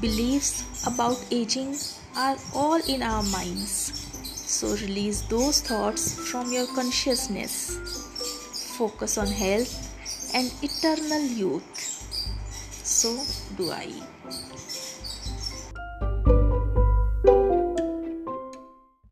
beliefs about aging are all in our minds. So release those thoughts from your consciousness. Focus on health and eternal youth. So do I.